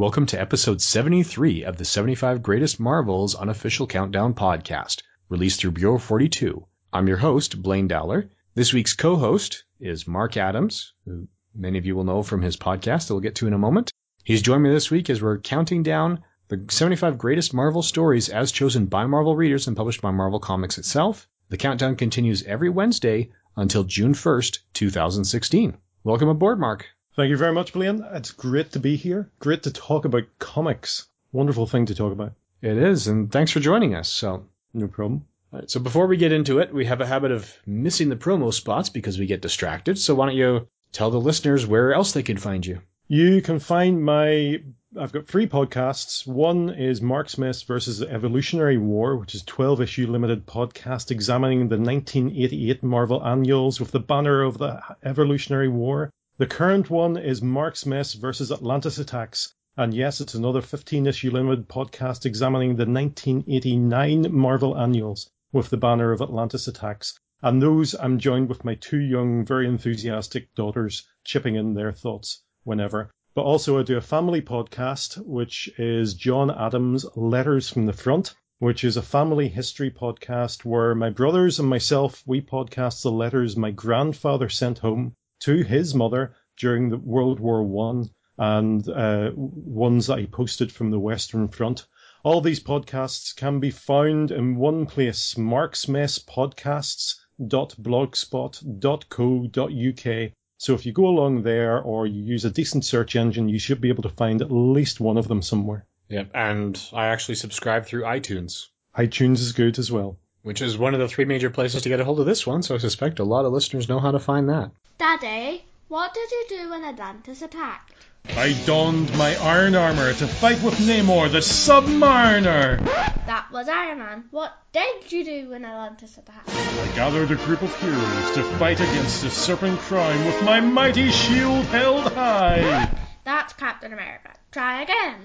Welcome to episode 73 of the 75 Greatest Marvels Unofficial Countdown podcast, released through Bureau 42. I'm your host, Blaine Dowler. This week's co-host is Mark Adams, who many of you will know from his podcast that we'll get to in a moment. He's joined me this week as we're counting down the 75 greatest Marvel stories as chosen by Marvel readers and published by Marvel Comics itself. The countdown continues every Wednesday until June 1st, 2016. Welcome aboard, Mark. Thank you very much, Blaine. It's great to be here. Great to talk about comics. Wonderful thing to talk about. It is, and thanks for joining us. So, No problem. all right, so before we get into it, we have a habit of missing the promo spots because we get distracted. So why don't you tell the listeners where else they can find you? You can find my. I've got three podcasts. One is Mark's Mess versus the Evolutionary War, which is 12 issue limited podcast examining the 1988 Marvel annuals with the banner of the Evolutionary War. The current one is Mark's Mess versus Atlantis Attacks. And yes, it's another 15 issue limited podcast examining the 1989 Marvel annuals with the banner of Atlantis Attacks. And those I'm joined with my two young, very enthusiastic daughters chipping in their thoughts whenever. But also I do a family podcast, which is John Adams' Letters from the Front, which is a family history podcast where my brothers and myself, we podcast the letters my grandfather sent home to his mother during the World War One and uh, ones that he posted from the Western Front. All these podcasts can be found in one place, marksmesspodcasts.blogspot.co.uk. So if you go along there or you use a decent search engine, you should be able to find at least one of them somewhere. Yep, and I actually subscribe through iTunes, iTunes is good as well. Which is one of the three major places to get a hold of this one. So I suspect a lot of listeners know how to find that. Daddy, what did you do when Atlantis attacked? I donned my iron armor to fight with Namor the Submariner. That was Iron Man. What did you do when Atlantis attacked? I gathered a group of heroes to fight against the Serpent Crown with my mighty shield held high. That's Captain America. Try again.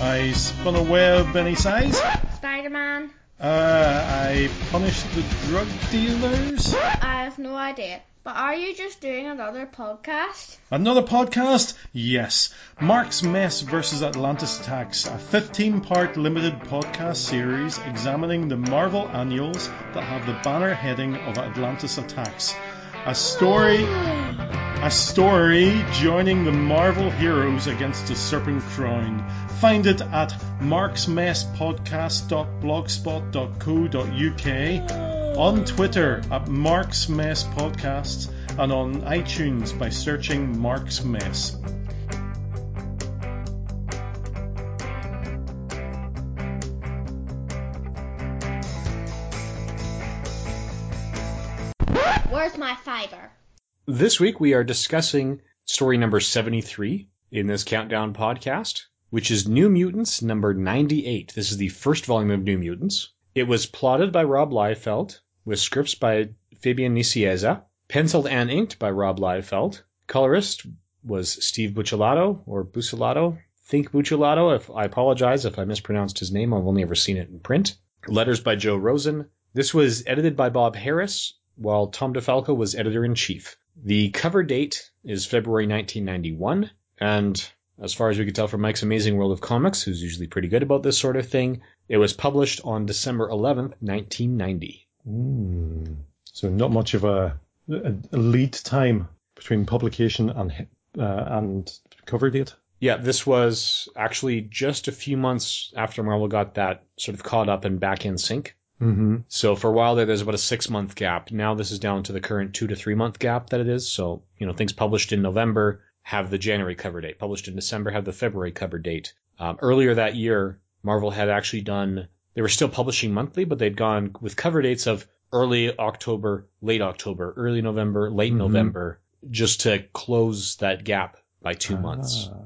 I spun a web any size. Spider Man. Uh, I punished the drug dealers. I have no idea. But are you just doing another podcast? Another podcast? Yes. Mark's Mess versus Atlantis Attacks, a 15 part limited podcast series examining the Marvel annuals that have the banner heading of Atlantis Attacks. A story. A story joining the Marvel heroes against the Serpent Crown. Find it at marksmesspodcast.blogspot.co.uk, on Twitter at Mark's Mess Podcasts, and on iTunes by searching Mark's Mess. This week we are discussing story number 73 in this countdown podcast, which is New Mutants number 98. This is the first volume of New Mutants. It was plotted by Rob Liefeld, with scripts by Fabian Nicieza, penciled and inked by Rob Liefeld. Colorist was Steve Buccellato, or Buccellato. Think Buccellato. If I apologize if I mispronounced his name, I've only ever seen it in print. Letters by Joe Rosen. This was edited by Bob Harras, while Tom DeFalco was editor in chief. The cover date is February 1991, and as far as we could tell from Mike's Amazing World of Comics, who's usually pretty good about this sort of thing, it was published on December 11th, 1990. Mm. So not much of a, a, lead time between publication and uh, and cover date. Yeah, this was actually just a few months after Marvel got that sort of caught up and back in sync. Mm-hmm. So for a while there, there's about a six month gap. Now this is down to the current two to three month gap that it is. So, you know, things published in November have the January cover date. Published in December have the February cover date. Um, earlier that year, Marvel had actually done, they were still publishing monthly, but they'd gone with cover dates of early October, late October, early November, late Mhm. November, just to close that gap by two months. Ah,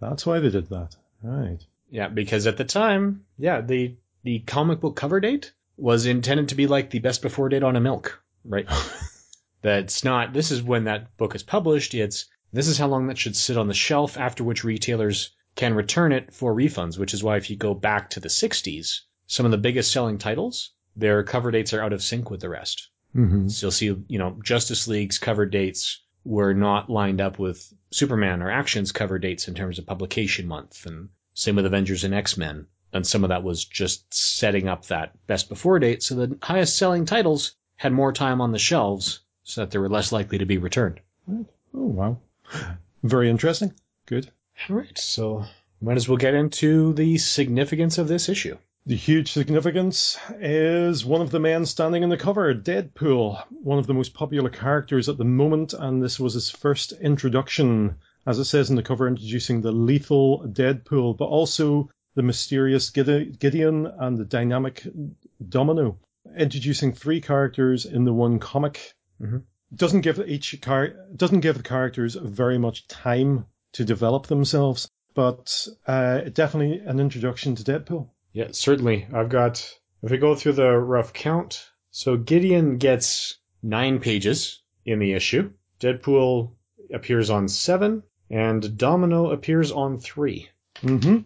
that's why they did that. Right. Yeah, because at the time, yeah, the the comic book cover date was intended to be like the best before date on a milk, right? That's not. This is when that book is published. It's this is how long that should sit on the shelf. After which retailers can return it for refunds. Which is why if you go back to the '60s, some of the biggest selling titles, their cover dates are out of sync with the rest. Mm-hmm. So you'll see, you know, Justice League's cover dates were not lined up with Superman or Action's cover dates in terms of publication month and Same with Avengers and X Men. And some of that was just setting up that best before date so the highest selling titles had more time on the shelves so that they were less likely to be returned. Oh, wow. Very interesting. Good. All right, so might as well get into the significance of this issue. The huge significance is one of the men standing in the cover, Deadpool, one of the most popular characters at the moment, and this was his first introduction, as it says in the cover, introducing the lethal Deadpool, but also the mysterious Gideon and the dynamic Domino, introducing three characters in the one comic. Mm-hmm. Doesn't give each car doesn't give the characters very much time to develop themselves, but uh, definitely an introduction to Deadpool. Yeah, certainly. I've got, if we go through the rough count, so Gideon gets nine pages in the issue. Deadpool appears on seven, and Domino appears on three. Mm-hmm.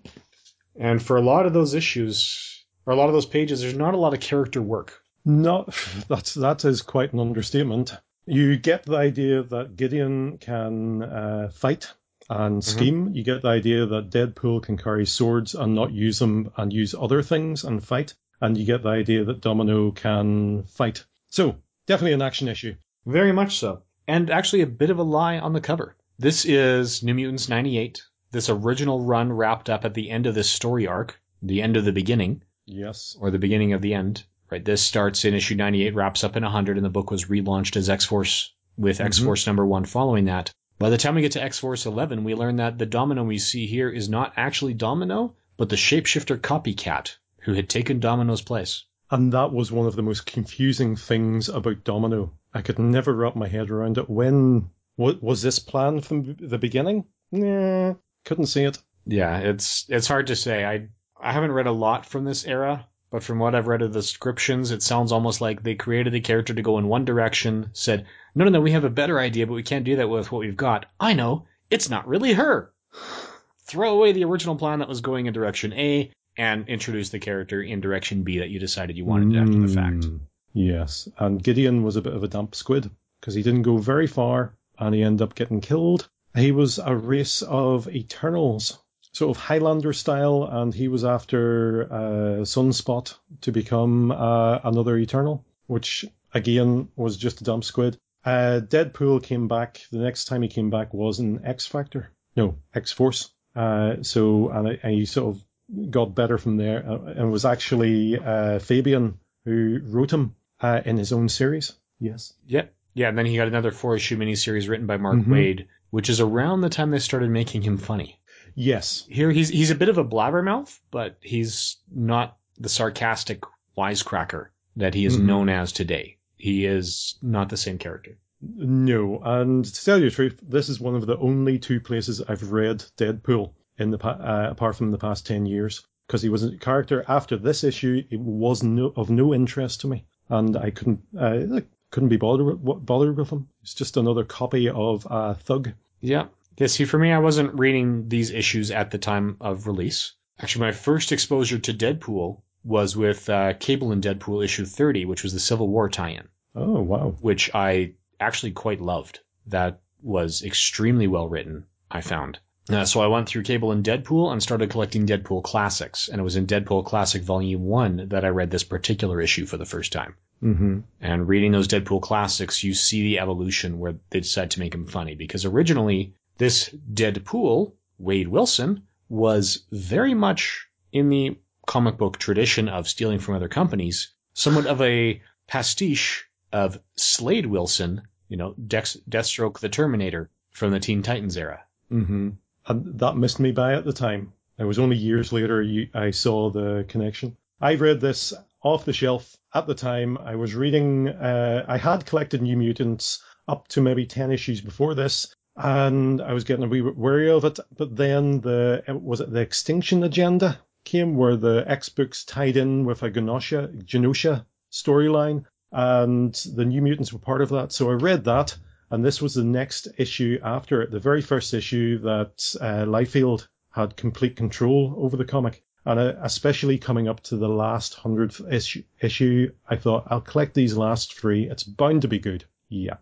And for a lot of those issues, or a lot of those pages, there's not a lot of character work. No, that's that is quite an understatement. You get the idea that Gideon can uh, fight and scheme. Mm-hmm. You get the idea that Deadpool can carry swords and not use them and use other things and fight. And you get the idea that Domino can fight. So, definitely an action issue. Very much so. And actually a bit of a lie on the cover. This is New Mutants 98. This original run wrapped up at the end of this story arc, the end of the beginning. Yes. Or the beginning of the end. Right. This starts in issue 98, wraps up in 100, and the book was relaunched as X Force with X Force mm-hmm. number one following that. By the time we get to X Force 11, we learn that the Domino we see here is not actually Domino, but the shapeshifter copycat who had taken Domino's place. And that was one of the most confusing things about Domino. I could never wrap my head around it. When was this planned from the beginning? Nah, couldn't see it. Yeah, it's it's hard to say. I I haven't read a lot from this era, but from what I've read of the descriptions, it sounds almost like they created a character to go in one direction, said, no, no, no, we have a better idea, but we can't do that with what we've got. I know, it's not really her. Throw away the original plan that was going in direction A and introduce the character in direction B that you decided you wanted mm, after the fact. Hmm. Yes, and Gideon was a bit of a damp squid because he didn't go very far and he ended up getting killed. He was a race of Eternals sort of Highlander style, and he was after uh, Sunspot to become uh, another Eternal, which again was just a dumb squid. Uh, Deadpool came back. The next time he came back was in X Factor, no X Force. Uh, so and, and, he sort of got better from there, uh, and it was actually uh, Fabian who wrote him in his own series. Yes. Yep. Yeah, and then he got another four issue miniseries written by Mark mm-hmm. Waid, which is around the time they started making him funny. Yes. Here he's he's a bit of a blabbermouth, but he's not the sarcastic wisecracker that he is mm-hmm. known as today. He is not the same character. No, and to tell you the truth, this is one of the only two places I've read Deadpool in the uh, apart from the past ten years because he was a character after this issue. It was no, of no interest to me, and I couldn't uh, couldn't be bothered bothered with him. It's just another copy of uh, Thug. Yeah, yeah, see, for me, I wasn't reading these issues at the time of release. Actually, my first exposure to Deadpool was with uh, Cable and Deadpool issue 30, which was the Civil War tie-in. Oh, wow. Which I actually quite loved. That was extremely well written, I found. Uh, so I went through Cable and Deadpool and started collecting Deadpool classics. And it was in Deadpool Classic Volume 1 that I read this particular issue for the first time. Mm-hmm. And reading those Deadpool classics, you see the evolution where they decide to make him funny. Because originally, this Deadpool, Wade Wilson, was very much in the comic book tradition of stealing from other companies, somewhat of a pastiche of Slade Wilson, you know, Dex- Deathstroke the Terminator from the Teen Titans era. Mm-hmm. And that missed me by at the time. It was only years later you, I saw the connection. I read this off the shelf at the time. I was reading, uh, I had collected New Mutants up to maybe 10 issues before this, and I was getting a wee bit wary of it. But then the was it the Extinction Agenda came, where the X books tied in with a Genosha Genosha storyline, and the New Mutants were part of that. So I read that, and this was the next issue after it, the very first issue that uh, Liefeld had complete control over the comic. And especially coming up to the last hundredth issue, issue, I thought I'll collect these last three. It's bound to be good. Yeah.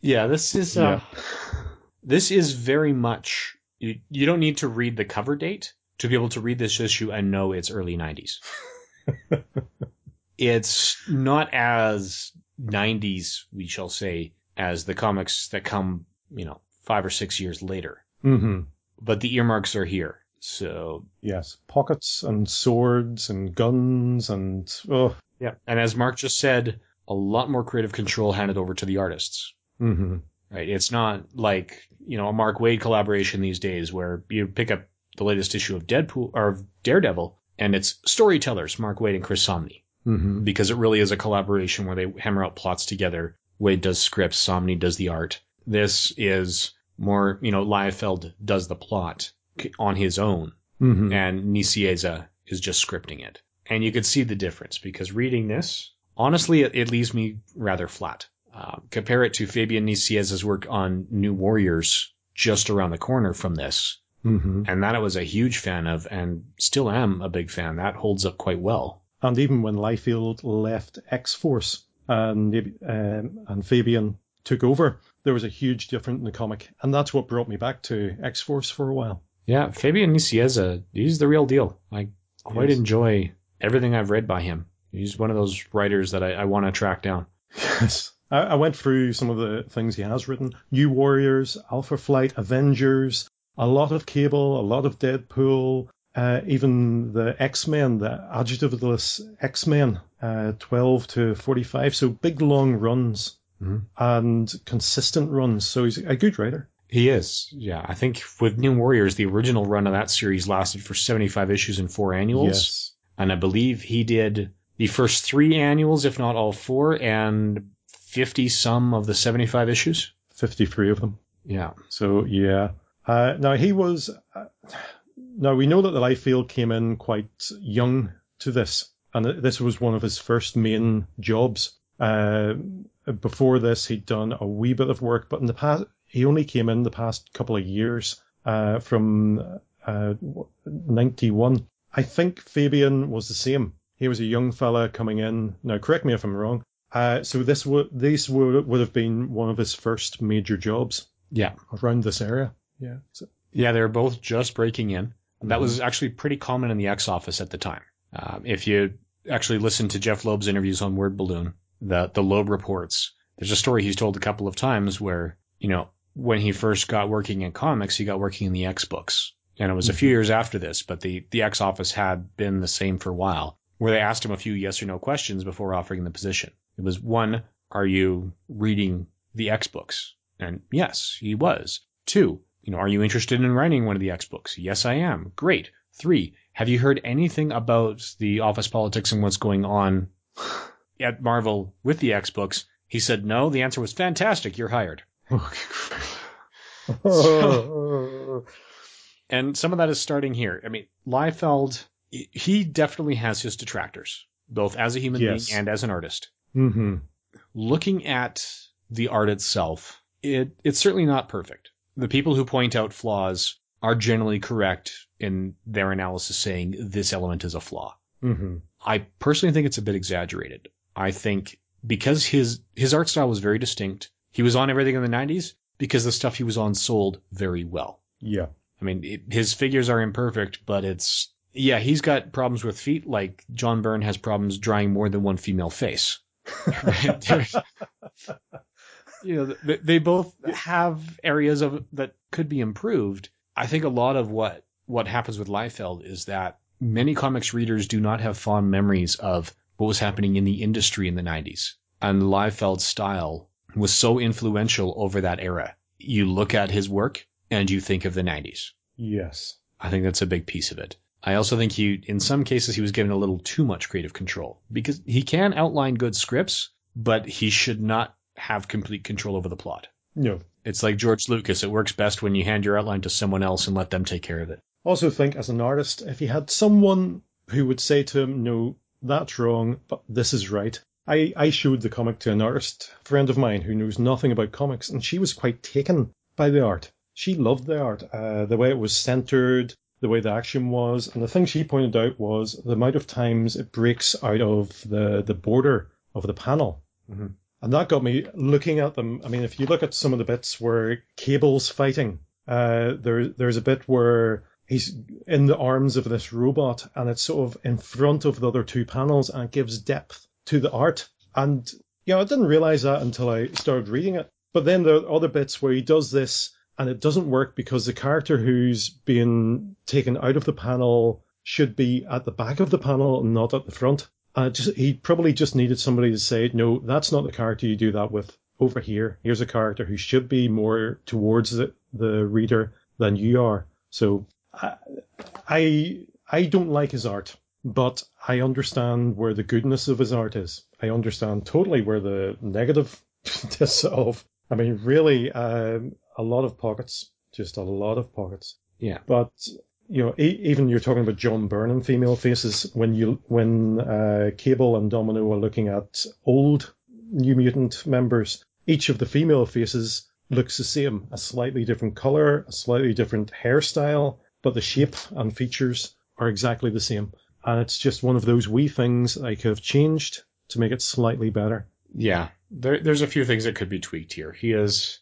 Yeah, this is uh, yeah. this is very much you, you don't need to read the cover date to be able to read this issue and know it's early 90s. it's not as 90s, we shall say, as the comics that come, you know, five or six years later. hmm But the earmarks are here. So, Yes, pockets and swords and guns and oh, yeah. And as Mark just said, a lot more creative control handed over to the artists. hmm Right? It's not like, you know, a Mark Waid collaboration these days where you pick up the latest issue of Deadpool or of Daredevil and it's storytellers, Mark Waid and Chris Samnee. hmm because it really is a collaboration where they hammer out plots together. Waid does scripts, Samnee does the art. This is more, you know, Liefeld does the plot on his own, hmm and Nicieza is just scripting it. And you could see the difference because reading this, honestly, it, it leaves me rather flat. Uh, compare it to Fabian Nicieza's work on New Warriors just around the corner from this, hmm and that I was a huge fan of, and still am a big fan. That holds up quite well. And even when Liefeld left X Force and um, and Fabian took over, there was a huge difference in the comic, and that's what brought me back to X Force for a while. Yeah, Fabian Nicieza, he's the real deal. I quite Yes. enjoy everything I've read by him. He's one of those writers that I, I want to track down. Yes. I, I went through some of the things he has written New Warriors, Alpha Flight, Avengers, a lot of Cable, a lot of Deadpool, uh, even the X Men, the adjectiveless X Men, uh, 12 to 45. So big long runs Mhm. and consistent runs. So he's a good writer. He is. Yeah, I think with New Warriors, the original run of that series lasted for 75 issues and four annuals. Yes. And I believe he did the first three annuals, if not all four, and 50 some of the 75 issues. 53 of them. Yeah. So yeah. Uh, now he was. Uh, now we know that the Liefeld came in quite young to this, and this was one of his first main jobs. Uh, before this, he'd done a wee bit of work, but in the past, he only came in the past couple of years. Uh, from uh, 91, I think Fabian was the same. He was a young fella coming in. Now, correct me if I'm wrong. Uh, so this would these would would have been one of his first major jobs Yeah. around this area. Yeah. So, Yeah, they were both just breaking in. That was actually pretty common in the X office at the time. Um, if you actually listen to Jeph Loeb's interviews on Word Balloon, the the Loeb reports, there's a story he's told a couple of times where you know when he first got working in comics, he got working in the X books, and it was a few mm-hmm. years after this, but the the X office had been the same for a while, where they asked him a few yes or no questions before offering the position. It was one, are you reading the X books? And yes, he was. Two, you know, are you interested in writing one of the X books? Yes, I am. Great. Three, have you heard anything about the office politics and what's going on at Marvel with the X books? He said no. The answer was fantastic. You're hired. And some of that is starting here. I mean, Liefeld, he definitely has his detractors, both as a human Yes. being and as an artist. hmm looking at the art itself, it it's certainly not perfect. The people who point out flaws are generally correct in their analysis saying this element is a flaw. hmm I personally think it's a bit exaggerated. I think because his his art style was very distinct, he was on everything in the 90s because the stuff he was on sold very well. Yeah. I mean, it, his figures are imperfect, but it's yeah, he's got problems with feet like John Byrne has problems drawing more than one female face. Right? You know, they, they both have areas of that could be improved. I think a lot of what what happens with Liefeld is that many comics readers do not have fond memories of what was happening in the industry in the 90s. And Liefeld's style was so influential over that era. You look at his work and you think of the 90s. Yes. I think that's a big piece of it. I also think he, in some cases, he was given a little too much creative control because he can outline good scripts, but he should not have complete control over the plot. No. It's like George Lucas. It works best when you hand your outline to someone else and let them take care of it. Also think as an artist, if he had someone who would say to him, no, that's wrong, but this is right. I, I showed the comic to an artist friend of mine who knows nothing about comics, and she was quite taken by the art. She loved the art, uh, the way it was centered, the way the action was, and the thing she pointed out was the amount of times it breaks out of the, the border of the panel. Mhm. And that got me looking at them. I mean, if you look at some of the bits where Cable's fighting, uh, there, there's a bit where he's in the arms of this robot, and it's sort of in front of the other two panels, and it gives depth to the art. And you know, I didn't realize that until I started reading it. But then there are other bits where he does this, and it doesn't work because the character who's being taken out of the panel should be at the back of the panel and not at the front. Uh, just, he probably just needed somebody to say, no, that's not the character you do that with over here. Here's a character who should be more towards the, the reader than you are. So I, I, I don't like his art, but I understand where the goodness of his art is. I understand totally where the negativeness of, I mean, really, um, a lot of pockets, just a lot of pockets. Yeah. But you know, e- even you're talking about John Burnham female faces when you when uh, Cable and Domino are looking at old New Mutant members, each of the female faces looks the same, a slightly different color, a slightly different hairstyle, but the shape and features are exactly the same. And it's just one of those wee things I could have changed to make it slightly better. Yeah, there, there's a few things that could be tweaked here. He is.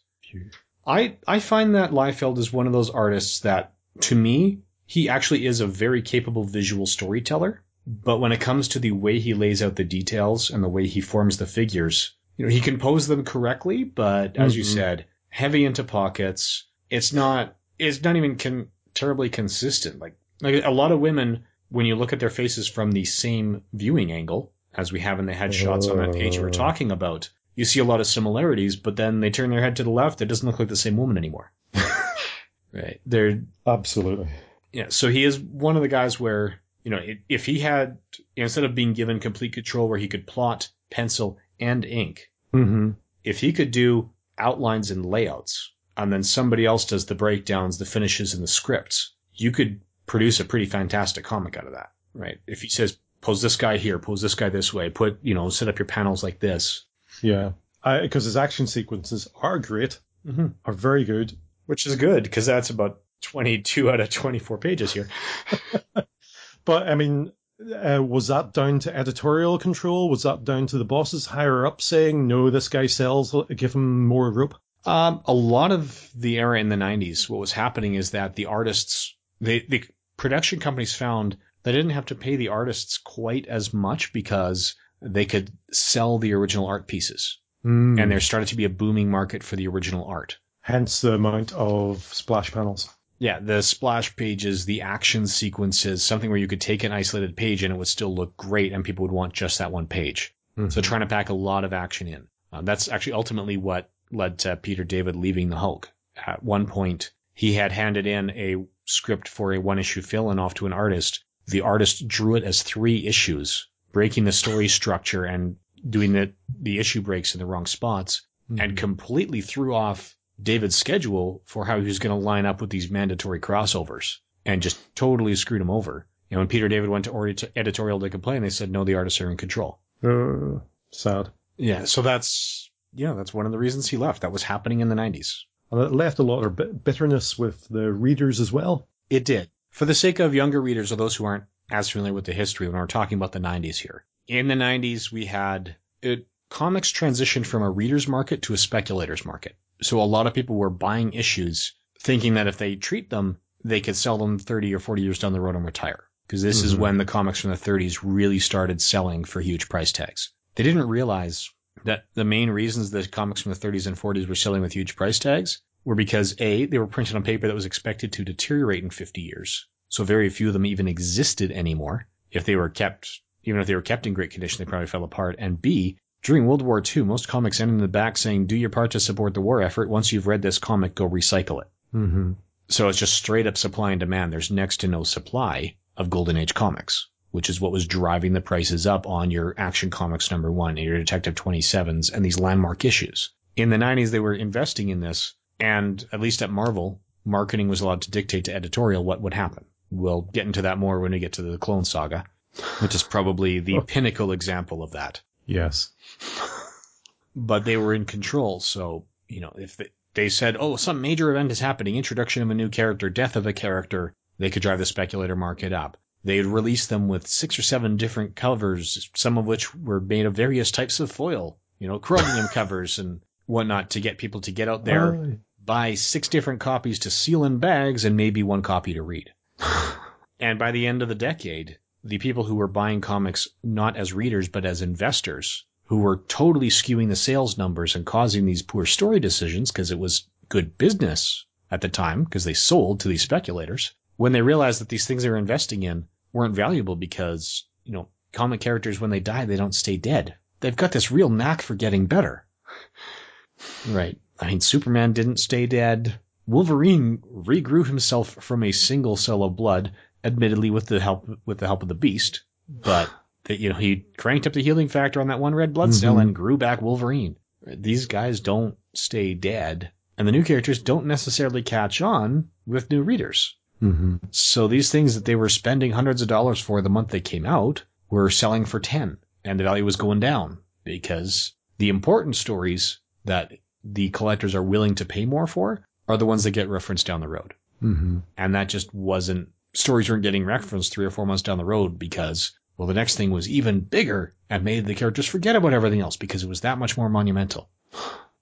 I I find that Liefeld is one of those artists that, to me, he actually is a very capable visual storyteller. But when it comes to the way he lays out the details and the way he forms the figures, you know, he can pose them correctly, but as you Mhm. said, heavy into pockets. It's not. It's not even con- terribly consistent. Like like a lot of women, when you look at their faces from the same viewing angle as we have in the headshots on that page we we're Uh. talking about, you see a lot of similarities. But then they turn their head to the left, it doesn't look like the same woman anymore. right? They're Absolutely. yeah, so he is one of the guys where, you know, if he had, instead of being given complete control where he could plot, pencil, and ink, hmm if he could do outlines and layouts, and then somebody else does the breakdowns, the finishes, and the scripts, you could produce a pretty fantastic comic out of that, right? If he says, pose this guy here, pose this guy this way, put, you know, set up your panels like this. Yeah. Because his action sequences are great, Mm-hmm. are very good. Which is good, because that's about 22 out of 24 pages here. But I mean, uh, was that down to editorial control? Was that down to the bosses higher up saying, no, this guy sells, give him more rope? Um, a lot of the era in the 90s, what was happening is that the artists, they, the production companies found they didn't have to pay the artists quite as much because they could sell the original art pieces. Mm. And there started to be a booming market for the original art. Hence the amount of splash panels. Yeah, the splash pages, the action sequences, something where you could take an isolated page and it would still look great and people would want just that one page. So trying to pack a lot of action in. Uh, that's actually ultimately what led to Peter David leaving the Hulk. At one point, he had handed in a script for a one issue fill in off to an artist. The artist drew it as three issues, breaking the story structure and doing the, the issue breaks in the wrong spots and completely threw off David's schedule for how he was going to line up with these mandatory crossovers and just totally screwed him over. And when Peter David went to to editorial to complain, they said, no, the artists are in control. Uh, sad. Yeah, so that's yeah, that's one of the reasons he left. That was happening in the 90s. And it left a lot of bitterness with the readers as well. It did. For the sake of younger readers or those who aren't as familiar with the history when we're talking about the 90s here. In the 90s, we had it, comics transitioned from a reader's market to a speculator's market. So a lot of people were buying issues thinking that if they treat them, they could sell them 30 or 40 years down the road and retire. Because this is Mhm. when the comics from the 30s really started selling for huge price tags. They didn't realize that the main reasons the comics from the 30s and 40s were selling with huge price tags were because A, they were printed on paper that was expected to deteriorate in 50 years. So very few of them even existed anymore. If they were kept, even if they were kept in great condition, they probably fell apart. And B, during World War II, most comics ended in the back saying, do your part to support the war effort. Once you've read this comic, go recycle it. Mm-hmm. So it's just straight up supply and demand. There's next to no supply of Golden Age comics, which is what was driving the prices up on your Action Comics number one and your Detective 27s and these landmark issues. In the 90s, they were investing in this, and at least at Marvel, marketing was allowed to dictate to editorial what would happen. We'll get into that more when we get to the Clone Saga, which is probably the oh. pinnacle example of that Yes. but they were in control. So, you know, if they, they said, oh, some major event is happening, introduction of a new character, death of a character, they could drive the speculator market up. They'd release them with six or seven different covers, some of which were made of various types of foil, you know, chromium covers and whatnot to get people to get out there, buy six different copies to seal in bags and maybe one copy to read. And by the end of the decade, the people who were buying comics not as readers but as investors, who were totally skewing the sales numbers and causing these poor story decisions because it was good business at the time because they sold to these speculators, when they realized that these things they were investing in weren't valuable because, you know, comic characters when they die, they don't stay dead. They've got this real knack for getting better. Right. I mean, Superman didn't stay dead. Wolverine regrew himself from a single cell of blood, admittedly with the help with the help of the Beast, but that you know he cranked up the healing factor on that one red blood cell Mhm. and grew back Wolverine. These guys don't stay dead, and the new characters don't necessarily catch on with new readers. Mm-hmm. So these things that they were spending hundreds of dollars for the month they came out were selling for 10 and the value was going down because the important stories that the collectors are willing to pay more for are the ones that get referenced down the road. Mm-hmm. And that just wasn't, stories weren't getting referenced three or four months down the road because, well, the next thing was even bigger and made the characters forget about everything else because it was that much more monumental.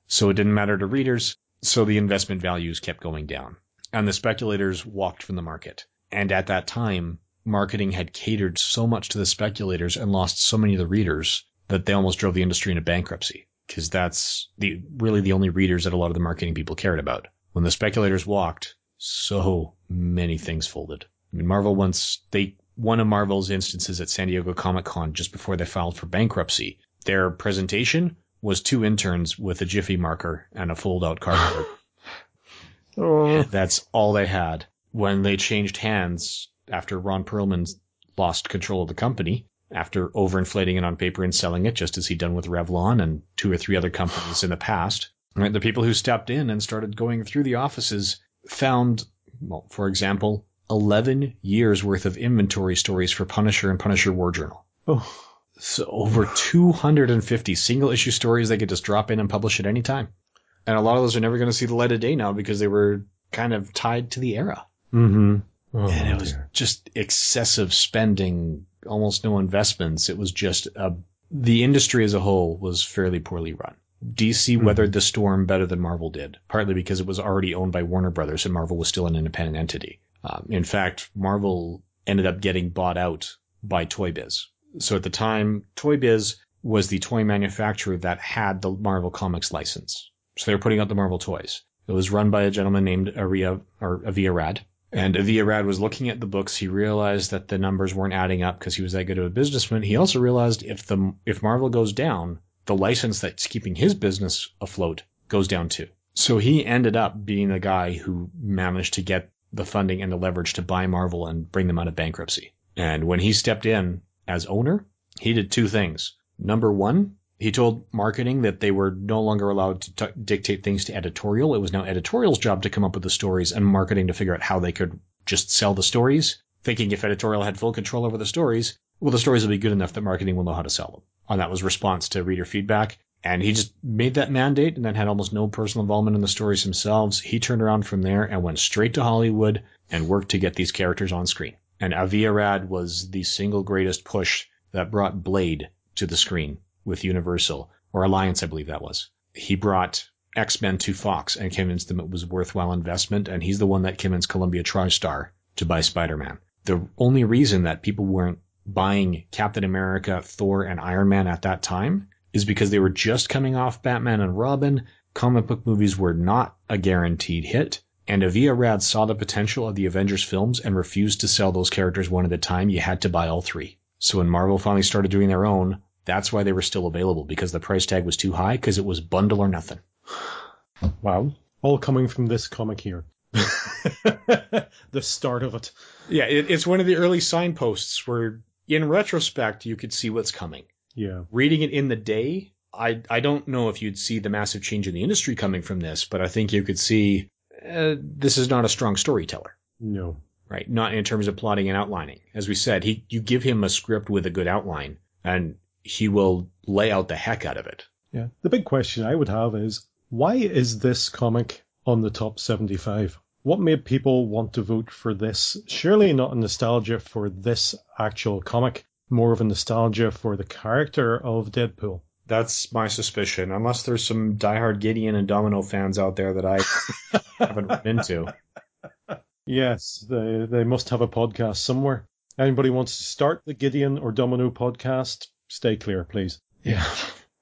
So it didn't matter to readers. So the investment values kept going down and the speculators walked from the market. And at that time, marketing had catered so much to the speculators and lost so many of the readers that they almost drove the industry into bankruptcy. Because that's the really the only readers that a lot of the marketing people cared about. When the speculators walked, so many things folded. I mean, Marvel once they one of Marvel's instances at San Diego Comic Con just before they filed for bankruptcy. Their presentation was two interns with a Jiffy marker and a fold out cardboard. Oh. That's all they had. When they changed hands after Ron Perelman lost control of the company, after overinflating it on paper and selling it, just as he'd done with Revlon and two or three other companies in the past, right, the people who stepped in and started going through the offices found, well, for example, 11 years worth of inventory stories for Punisher and Punisher War Journal. Oh. So over 250 single issue stories they could just drop in and publish at any time. And a lot of those are never going to see the light of day now because they were kind of tied to the era. Mm-hmm. Oh, and it was dear. just excessive spending, almost no investments. It was just a, the industry as a whole was fairly poorly run. DC Mhm. weathered the storm better than Marvel did, partly because it was already owned by Warner Brothers and Marvel was still an independent entity. Um, in fact, Marvel ended up getting bought out by Toy Biz. So at the time, Toy Biz was the toy manufacturer that had the Marvel Comics license. So they were putting out the Marvel toys. It was run by a gentleman named Aria or Avi Arad. And Avi Arad was looking at the books. He realized that the numbers weren't adding up because he was that good of a businessman. He also realized if the if Marvel goes down, the license that's keeping his business afloat goes down too. So he ended up being the guy who managed to get the funding and the leverage to buy Marvel and bring them out of bankruptcy. And when he stepped in as owner, he did two things. Number one, he told marketing that they were no longer allowed to t- dictate things to editorial. It was now editorial's job to come up with the stories and marketing to figure out how they could just sell the stories, thinking if editorial had full control over the stories, well, the stories will be good enough that marketing will know how to sell them. And that was response to reader feedback. And he just made that mandate and then had almost no personal involvement in the stories themselves. He turned around from there and went straight to Hollywood and worked to get these characters on screen. And Avi Arad was the single greatest push that brought Blade to the screen with Universal, or Alliance, I believe that was. He brought X-Men to Fox and convinced them it was worthwhile investment, and he's the one that convinced Columbia TriStar to buy Spider-Man. The only reason that people weren't buying Captain America, Thor, and Iron Man at that time is because they were just coming off Batman and Robin. Comic book movies were not a guaranteed hit. And Avi Arad saw the potential of the Avengers films and refused to sell those characters one at a time. You had to buy all three. So when Marvel finally started doing their own, that's why they were still available because the price tag was too high because it was bundle or nothing. Wow. All coming from this comic here. the start of it. Yeah, it, it's one of the early signposts where, in retrospect, you could see what's coming. Yeah. Reading it in the day, I I don't know if you'd see the massive change in the industry coming from this, but I think you could see uh, this is not a strong storyteller. No. right? Not in terms of plotting and outlining. As we said, he you give him a script with a good outline, and he will lay out the heck out of it. Yeah. The big question I would have is why is this comic on the top 75? What made people want to vote for this? Surely not a nostalgia for this actual comic, more of a nostalgia for the character of Deadpool. That's my suspicion, unless there's some diehard Gideon and Domino fans out there that I haven't run into. Yes, they they must have a podcast somewhere. Anybody wants to start the Gideon or Domino podcast? Stay clear, please. Yeah.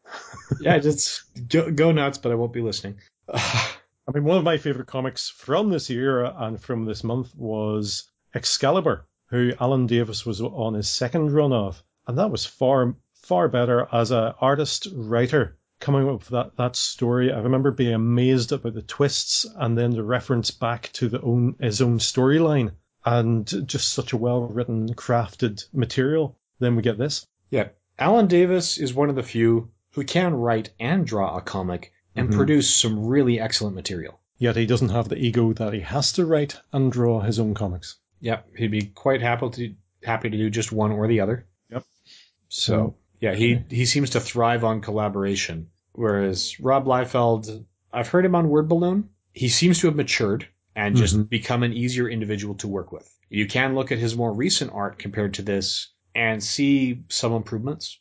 yeah, just go, go nuts, but I won't be listening. I mean, one of my favorite comics from this era and from this month was Excalibur, who Alan Davis was on his second run of, and that was far far better as an artist writer coming up with that, that story. I remember being amazed about the twists and then the reference back to the own his own storyline and just such a well written, crafted material. Then we get this. Yeah, Alan Davis is one of the few who can write and draw a comic and Mhm. produce some really excellent material. Yet he doesn't have the ego that he has to write and draw his own comics. Yep, he'd be quite happy to happy to do just one or the other. Yep. So yeah, he he seems to thrive on collaboration, whereas Rob Liefeld, I've heard him on Word Balloon. He seems to have matured and just Mhm. become an easier individual to work with. You can look at his more recent art compared to this and see some improvements.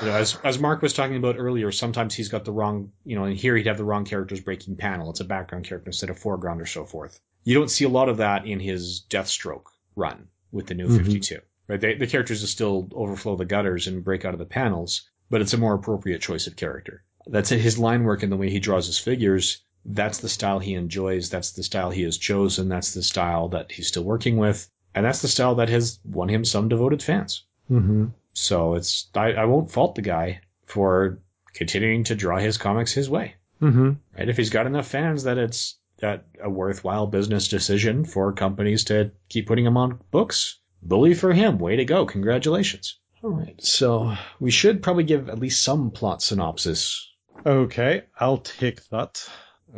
You know, as as Mark was talking about earlier, sometimes he's got the wrong, you know, and here he'd have the wrong characters breaking panel. It's a background character instead of foreground or so forth. You don't see a lot of that in his Deathstroke run with the new Mhm. 52. Right? They, the characters will still overflow the gutters and break out of the panels, but it's a more appropriate choice of character. That's it. His line work and the way he draws his figures. That's the style he enjoys. That's the style he has chosen. That's the style that he's still working with. And that's the style that has won him some devoted fans. Mm-hmm. So it's I, I won't fault the guy for continuing to draw his comics his way. Mm-hmm. Right? If he's got enough fans that it's that a worthwhile business decision for companies to keep putting him on books, bully for him. Way to go. Congratulations. All right. So we should probably give at least some plot synopsis. Okay, I'll take that.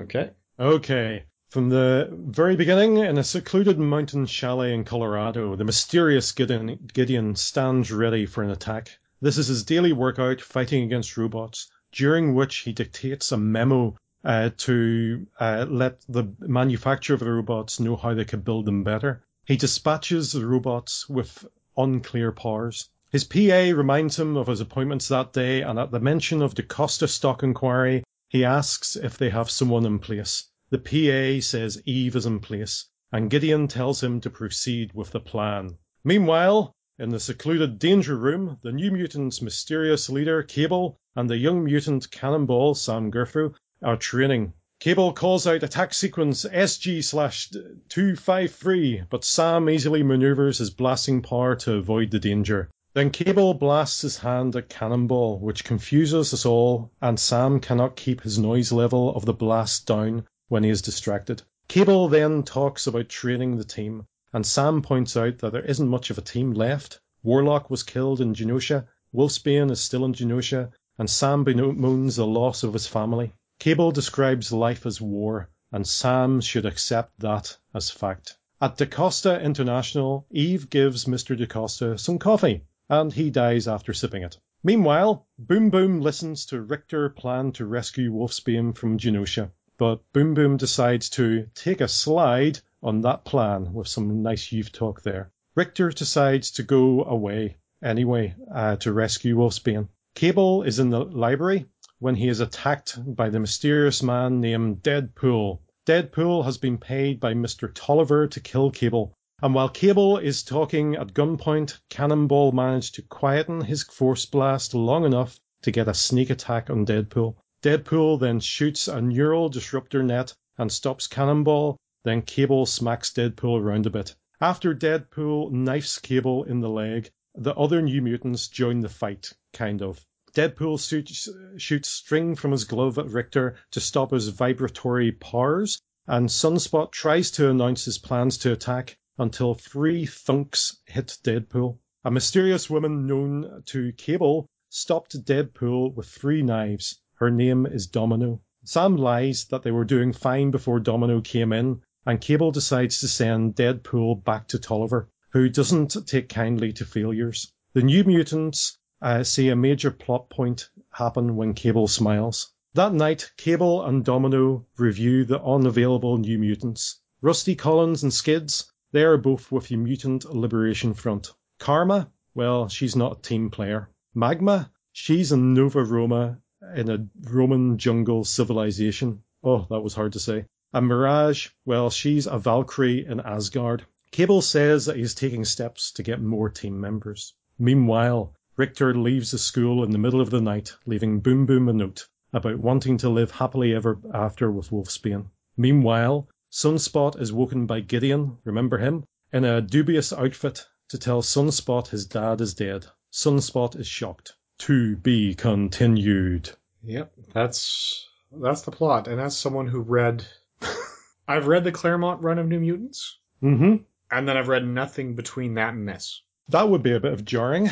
Okay. Okay. From the very beginning, in a secluded mountain chalet in Colorado, the mysterious Gideon, Gideon stands ready for an attack. This is his daily workout fighting against robots, during which he dictates a memo uh, to uh, let the manufacturer of the robots know how they could build them better. He dispatches the robots with unclear powers. His PA reminds him of his appointments that day, and at the mention of the Costa stock inquiry, he asks if they have someone in place. The PA says Eve is in place, and Gideon tells him to proceed with the plan. Meanwhile, in the secluded danger room, the New Mutants' mysterious leader, Cable, and the young mutant Cannonball, Sam Guthrie, are training. Cable calls out attack sequence SG slash 253, but Sam easily maneuvers his blasting power to avoid the danger. Then Cable blasts his hand at Cannonball, which confuses us all, and Sam cannot keep his noise level of the blast down when he is distracted. Cable then talks about training the team, and Sam points out that there isn't much of a team left. Warlock was killed in Genosha, Wolfsbane is still in Genosha, and Sam bemoans the loss of his family. Cable describes life as war, and Sam should accept that as fact. At DaCosta International, Eve gives Mr. DaCosta some coffee, and he dies after sipping it. Meanwhile, Boom Boom listens to Rictor plan to rescue Wolfsbane from Genosha, but Boom Boom decides to take a slide on that plan with some nice youth talk there. Rictor decides to go away anyway uh, to rescue Wolfsbane. Cable is in the library when he is attacked by the mysterious man named Deadpool. Deadpool has been paid by Mr. Tolliver to kill Cable, and while Cable is talking at gunpoint, Cannonball managed to quieten his force blast long enough to get a sneak attack on Deadpool. Deadpool then shoots a neural disruptor net and stops Cannonball, then Cable smacks Deadpool around a bit. After Deadpool knifes Cable in the leg, the other New Mutants join the fight, kind of. Deadpool shoots, shoots string from his glove at Rictor to stop his vibratory powers, and Sunspot tries to announce his plans to attack until three thunks hit Deadpool. A mysterious woman known to Cable stopped Deadpool with three knives. Her name is Domino. Sam lies that they were doing fine before Domino came in, and Cable decides to send Deadpool back to Tolliver, who doesn't take kindly to failures. The New Mutants uh, see a major plot point happen when Cable smiles. That night, Cable and Domino review the unavailable New Mutants. Rusty Collins and Skids, they are both with the Mutant Liberation Front. Karma, well, she's not a team player. Magma, she's in Nova Roma in a Roman jungle civilization. Oh, that was hard to say. And Mirage, well, she's a Valkyrie in Asgard. Cable says that he's taking steps to get more team members. Meanwhile, Rictor leaves the school in the middle of the night, leaving Boom Boom a note about wanting to live happily ever after with Wolfsbane. Meanwhile, Sunspot is woken by Gideon, remember him, in a dubious outfit to tell Sunspot his dad is dead. Sunspot is shocked. To be continued. Yep, that's that's the plot, and as someone who read, I've read the Claremont run of New Mutants, Mm-hmm. and then I've read nothing between that and this. That would be a bit of jarring.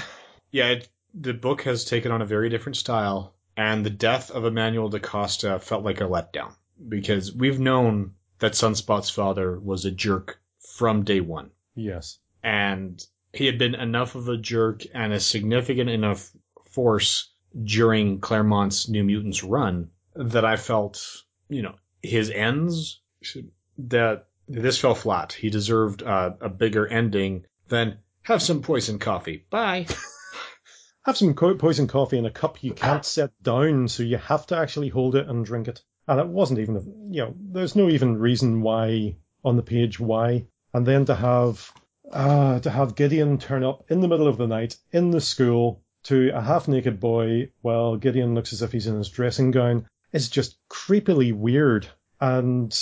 Yeah, it, the book has taken on a very different style, and the death of Emmanuel DaCosta felt like a letdown because we've known that Sunspot's father was a jerk from day one, Yes. and he had been enough of a jerk and a significant enough force during Claremont's New Mutants run that I felt, you know, his ends should, that this fell flat. He deserved uh, a bigger ending than have some poison coffee. Bye. Have some co- poison coffee in a cup you can't set down, so you have to actually hold it and drink it. And it wasn't even, a, you know, there's no even reason why on the page why. And then to have, uh, to have Gideon turn up in the middle of the night in the school to a half-naked boy while Gideon looks as if he's in his dressing gown is just creepily weird. And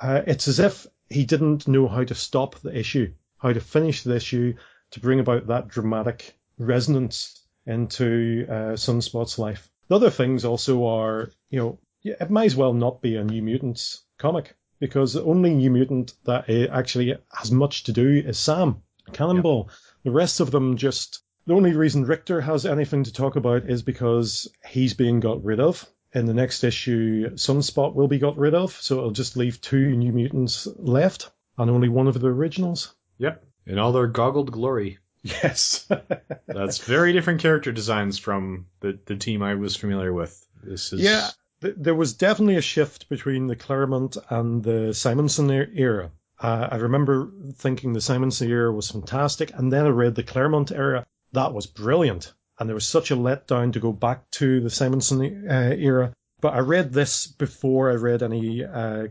uh, it's as if he didn't know how to stop the issue, how to finish the issue to bring about that dramatic resonance into uh, Sunspot's life. The other things also are, you know, it might as well not be a New Mutants comic because the only New Mutant that uh, actually has much to do is Sam Cannonball. The rest of them just the only reason Rictor has anything to talk about is because he's being got rid of. In the next issue, Sunspot will be got rid of, so it'll just leave two New Mutants left and only one of the originals. Yep. In all their goggled glory. Yes. That's very different character designs from the, the team I was familiar with. This is Yeah, th- there was definitely a shift between the Claremont and the Simonson er- era. Uh, I remember thinking the Simonson era was fantastic, and then I read the Claremont era. That was brilliant, and there was such a letdown to go back to the Simonson uh, era. But I read this before I read any uh,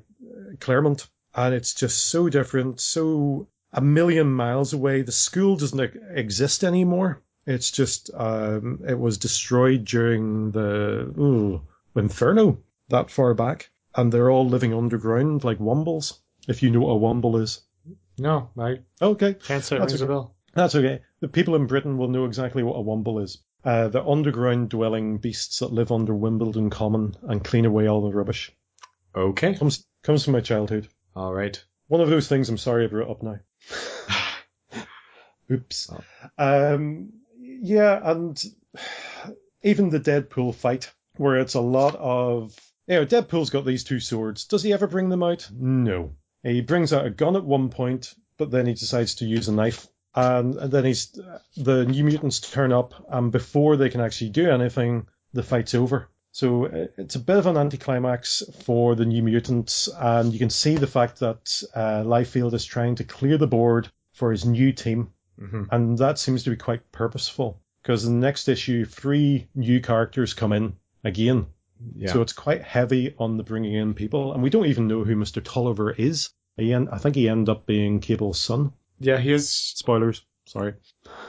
Claremont, and it's just so different, so a million miles away. The school doesn't exist anymore. It's just um, it was destroyed during the ooh, Inferno that far back, and they're all living underground like Wombles. If you know what a Womble is, No, I okay, can't say That's rings a okay. bell. that's okay. The people in Britain will know exactly what a Womble is. Uh, the underground dwelling beasts that live under Wimbledon Common and clean away all the rubbish. Okay. Comes comes from my childhood. All right. One of those things I'm sorry I brought up now. Oops. Um, yeah, and even the Deadpool fight, where it's a lot of. You know, Deadpool's got these two swords. Does he ever bring them out? No. He brings out a gun at one point, but then he decides to use a knife. And, and then he's the New Mutants turn up, and before they can actually do anything, the fight's over. So uh, it's a bit of an anticlimax for the New Mutants, and you can see the fact that uh, Liefeld is trying to clear the board for his new team, hmm and that seems to be quite purposeful because in the next issue, three new characters come in again. Yeah. So it's quite heavy on the bringing in people, and we don't even know who Mr. Tolliver is. He I think he ended up being Cable's son. Yeah, he is. Spoilers. Sorry.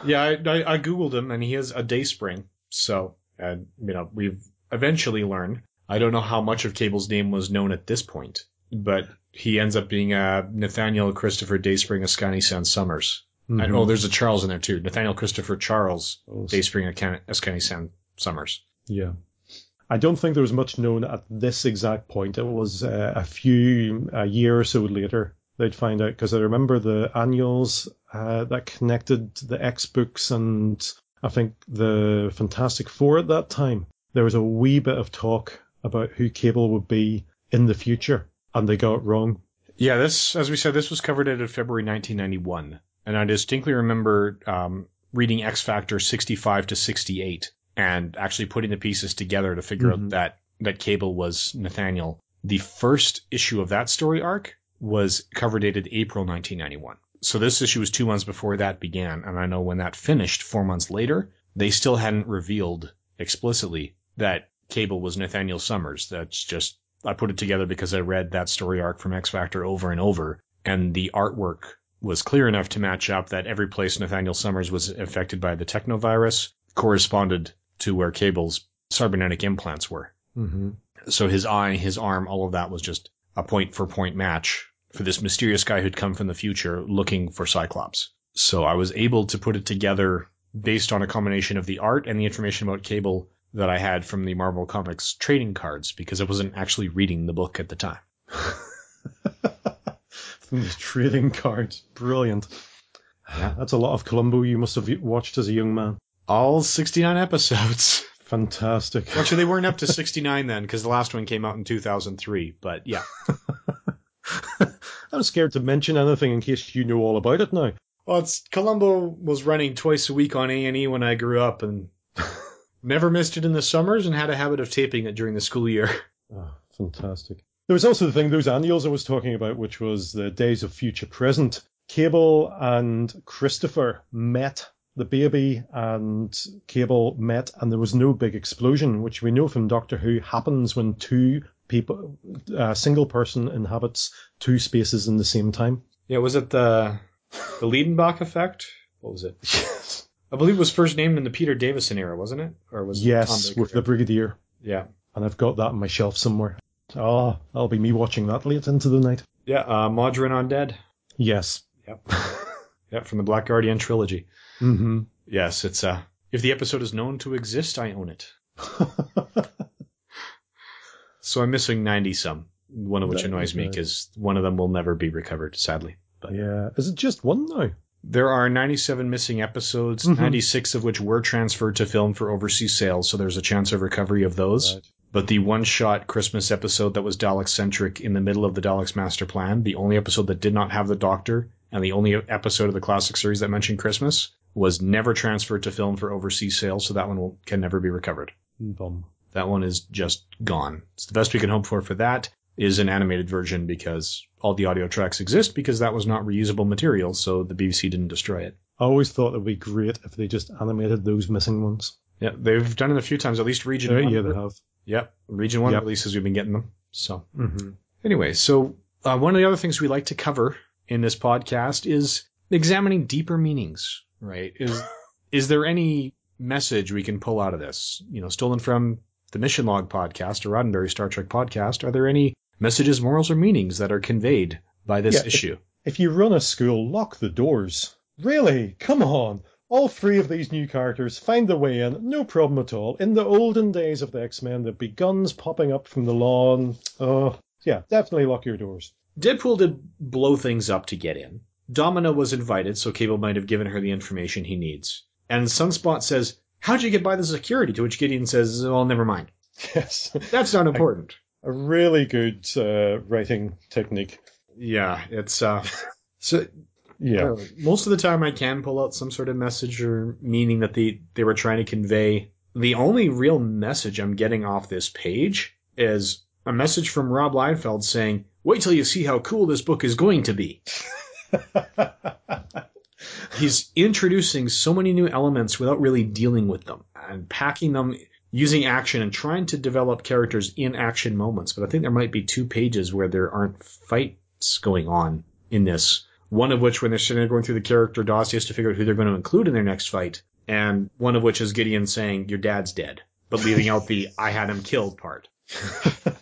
Yeah, I, I, I googled him, and he is a day spring. So, and you know, we've eventually learned. I don't know how much of Cable's name was known at this point, but he ends up being uh, Nathaniel Christopher Dayspring Askani'son Summers. And, Mhm. oh, there's a Charles in there too. Nathaniel Christopher Charles Oh, Dayspring Askani'son Summers. Yeah. I don't think there was much known at this exact point. It was uh, a few, a year or so later, they'd find out, because I remember the annuals uh, that connected the X books and I think the Fantastic Four at that time. There was a wee bit of talk about who Cable would be in the future, and they got it wrong. Yeah, this, as we said, this was covered dated February 1991, and I distinctly remember um, reading X Factor 65 to 68 and actually putting the pieces together to figure Mhm. out that that Cable was Nathaniel. The first issue of that story arc was cover dated April 1991. So this issue was two months before that began, and I know when that finished, four months later, they still hadn't revealed explicitly that Cable was Nathaniel Summers. That's just I put it together because I read that story arc from X Factor over and over, and the artwork was clear enough to match up that every place Nathaniel Summers was affected by the technovirus corresponded to where Cable's cybernetic implants were. hmm So his eye, his arm, all of that was just a point for point match for this mysterious guy who'd come from the future looking for Cyclops. So I was able to put it together based on a combination of the art and the information about Cable that I had from the Marvel Comics trading cards because I wasn't actually reading the book at the time. From the trading cards. Brilliant. Yeah. That's a lot of Columbo you must have watched as a young man. All 69 episodes. Fantastic. Actually, they weren't up to 69 then because the last one came out in 2003. But yeah. I'm scared to mention anything in case you know all about it now. Well, it's Columbo was running twice a week on A and E when I grew up, and never missed it in the summers, and had a habit of taping it during the school year. Oh, fantastic. There was also the thing, those annuals I was talking about, which was the Days of Future Present. Cable and Christopher met, the baby and Cable met, and there was no big explosion, which we know from Doctor Who happens when two people, a single person inhabits two spaces in the same time. Yeah, was it the the Liedenbach effect? What was it? I believe it was first named in the Peter Davison era, wasn't it? Or was it yes, with the Brigadier. yeah, And I've got that on my shelf somewhere. Oh, that'll be me watching that late into the night. yeah. Uh, Mawdryn Undead. Yes. Yep, yep, from the Black Guardian trilogy. hmm Yes, it's uh. If the episode is known to exist, I own it. So I'm missing ninety some. One of which That- annoys me because one of them will never be recovered, sadly. But yeah. Is it just one now? There are 97 missing episodes, Mhm. 96 of which were transferred to film for overseas sales, so there's a chance of recovery of those. But the one shot Christmas episode that was Dalek centric in the middle of the Daleks master plan, the only episode that did not have the Doctor, and the only episode of the classic series that mentioned Christmas, was never transferred to film for overseas sales, so that one will, can never be recovered. Bum. That one is just gone. It's the best we can hope for for that is an animated version because all the audio tracks exist because that was not reusable material, so the BBC didn't destroy it. I always thought it would be great if they just animated those missing ones. Yeah, they've done it a few times. At least Region Uh, One. yeah, they have. Yep, Region One Yep. releases. We've been getting them. So hmm anyway, so uh, one of the other things we like to cover in this podcast is examining deeper meanings. Right? Is is there any message we can pull out of this? You know, stolen from the Mission Log podcast or Roddenberry Star Trek podcast. Are there any messages, morals, or meanings that are conveyed by this Yeah, if- issue? If you run a school, lock the doors. Really? Come on. All three of these new characters find their way in, no problem at all. In the olden days of the X-Men, there'd be guns popping up from the lawn. Oh, yeah, definitely lock your doors. Deadpool did blow things up to get in. Domino was invited, so Cable might have given her the information he needs. And Sunspot says, How'd you get by the security? To which Gideon says, Well, never mind. Yes. That's not important. a really good uh, writing technique. Yeah, it's uh so Yeah. uh, most of the time I can pull out some sort of message or meaning that they they were trying to convey. The only real message I'm getting off this page is a message from Rob Liefeld saying, "Wait till you see how cool this book is going to be." He's introducing so many new elements without really dealing with them and packing them using action and trying to develop characters in action moments. But I think there might be two pages where there aren't fights going on in this. One of which, when they're sitting there going through the character dossiers to figure out who they're going to include in their next fight, and one of which is Gideon saying, Your dad's dead, but leaving out the I had him killed part.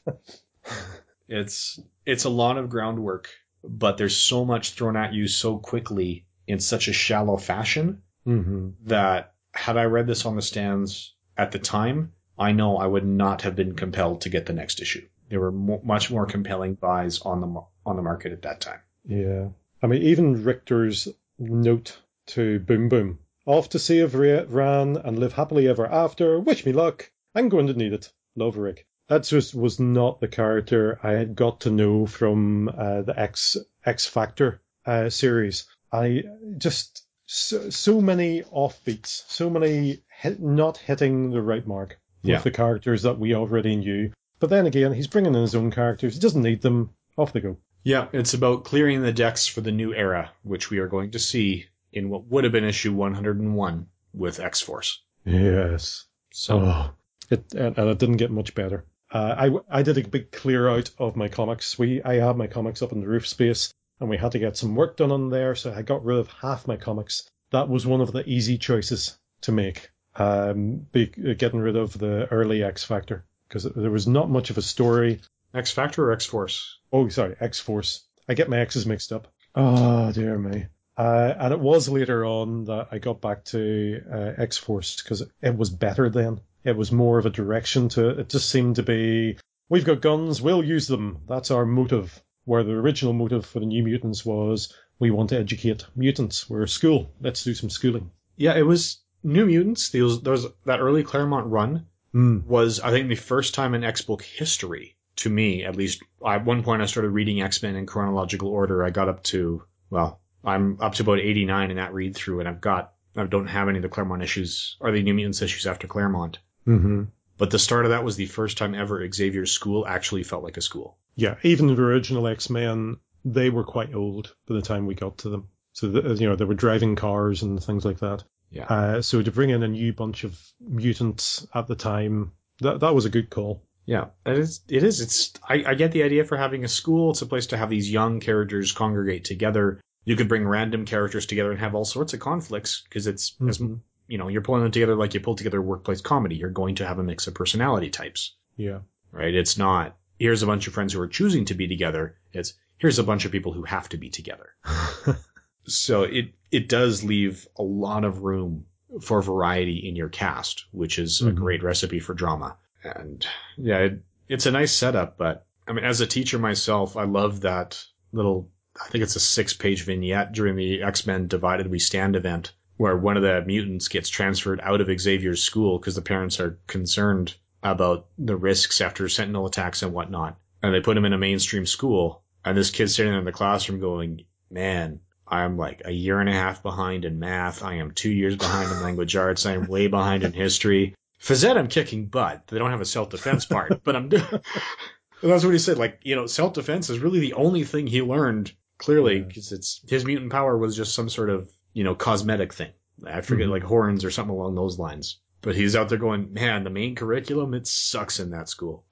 It's it's a lot of groundwork, but there's so much thrown at you so quickly in such a shallow fashion hmm that had I read this on the stands at the time, I know I would not have been compelled to get the next issue. There were mo- much more compelling buys on the on the market at that time. Yeah. I mean, even Rictor's note to Boom Boom. Off to save Ra- Rahne and live happily ever after. Wish me luck. I'm going to need it. Love Rick. That just was not the character I had got to know from uh, the X X Factor uh, series. I just so, so many offbeats, so many hit, not hitting the right mark Yeah. with the characters that we already knew. But then again, he's bringing in his own characters. He doesn't need them. Off they go. Yeah, it's about clearing the decks for the new era, which we are going to see in what would have been issue 101 with X Force. Yes. So Oh, it and, and it didn't get much better. Uh, I, I did a big clear out of my comics. We I had my comics up in the roof space, and we had to get some work done on there, so I got rid of half my comics. That was one of the easy choices to make. Um, be, getting rid of the early X Factor because there was not much of a story. X Factor or X Force? Oh, sorry, X Force. I get my X's mixed up. Oh dear me. Uh, and it was later on that I got back to uh, X Force because it was better then. It was more of a direction to it. It just seemed to be, we've got guns, we'll use them. That's our motive. Where the original motive for the New Mutants was, we want to educate mutants. We're a school. Let's do some schooling. Yeah, it was New Mutants. There was that early Claremont run Mm. was I think the first time in X book history to me, at least. At one point, I started reading X Men in chronological order. I got up to well, I'm up to about 89 in that read through, and I've got I don't have any of the Claremont issues or the New Mutants issues after Claremont. Mm-hmm. But the start of that was the first time ever Xavier's school actually felt like a school. Yeah, even the original X Men, they were quite old by the time we got to them. So the, you know they were driving cars and things like that. Yeah. Uh, so to bring in a new bunch of mutants at the time, that that was a good call. Yeah, it is. It is. It's. I, I get the idea for having a school. It's a place to have these young characters congregate together. You could bring random characters together and have all sorts of conflicts because it's as Mhm. You know you're pulling them together like you pull together workplace comedy. You're going to have a mix of personality types, Yeah. right? It's not here's a bunch of friends who are choosing to be together. It's here's a bunch of people who have to be together. so it it does leave a lot of room for variety in your cast, which is a Mhm. great recipe for drama. And yeah, it, it's a nice setup. But I mean, as a teacher myself, I love that little. I think it's a six-page vignette during the X-Men Divided We Stand event, where one of the mutants gets transferred out of Xavier's school because the parents are concerned about the risks after Sentinel attacks and whatnot, and they put him in a mainstream school. And this kid's sitting in the classroom going, "Man, I'm like a year and a half behind in math. I am two years behind in language arts. I am way behind in history. Ed, I'm kicking butt. They don't have a self defense part, but I'm. That's what he said. Like, you know, self defense is really the only thing he learned clearly Yeah. because it's his mutant power was just some sort of, you know, cosmetic thing. I forget, Mhm. like horns or something along those lines. But he's out there going, man, the main curriculum, it sucks in that school.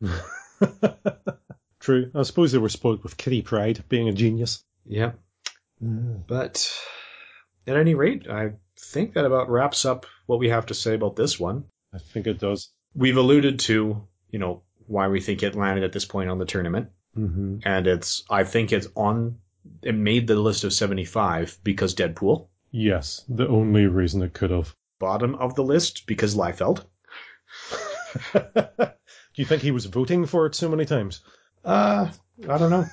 True. I suppose they were spoiled with Kitty Pryde being a genius. Yep. But at any rate, I think that about wraps up what we have to say about this one. I think it does. We've alluded to, you know, why we think it landed at this point on the tournament. Mm-hmm. And it's, I think it's on, it made the list of 75 because Deadpool. Yes, the only reason it could have. Bottom of the list because Liefeld. Do you think he was voting for it so many times? Uh, I don't know.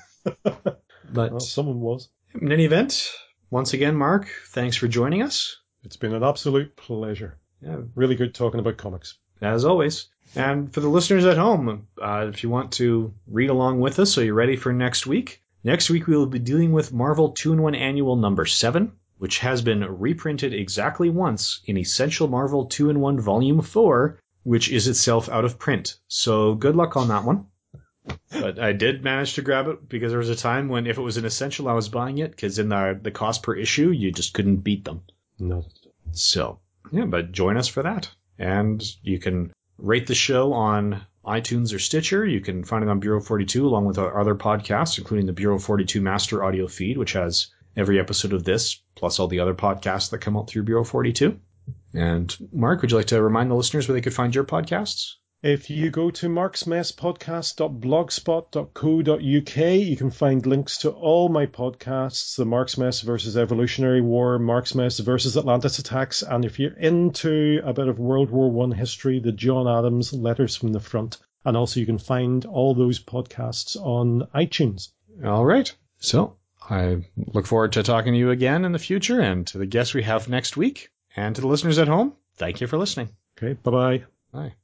But Well, someone was. in any event, once again, Mark, thanks for joining us. It's been an absolute pleasure. Yeah, Really good talking about comics. as always. And for the listeners at home, uh, if you want to read along with us, so you're ready for next week. Next week we will be dealing with Marvel 2 in 1 Annual number 7, which has been reprinted exactly once in Essential Marvel 2 in 1 Volume 4, which is itself out of print. So good luck on that one. But I did manage to grab it because there was a time when if it was an essential, I was buying it because in the the cost per issue, you just couldn't beat them. No. So, yeah, but join us for that. And you can rate the show on iTunes or Stitcher. You can find it on Bureau 42 along with our other podcasts, including the Bureau 42 Master Audio feed, which has every episode of this, plus all the other podcasts that come out through Bureau 42. And Mark, would you like to remind the listeners where they could find your podcasts? If you go to marksmesspodcast.blogspot.co.uk, you can find links to all my podcasts, the Mark's Mess versus Evolutionary War, Mark's Mess versus Atlantis Attacks, and if you're into a bit of World War One history, the John Adams Letters from the Front. And also you can find all those podcasts on iTunes. All right. So I look forward to talking to you again in the future and to the guests we have next week. And to the listeners at home, thank you for listening. Okay, bye bye. Bye.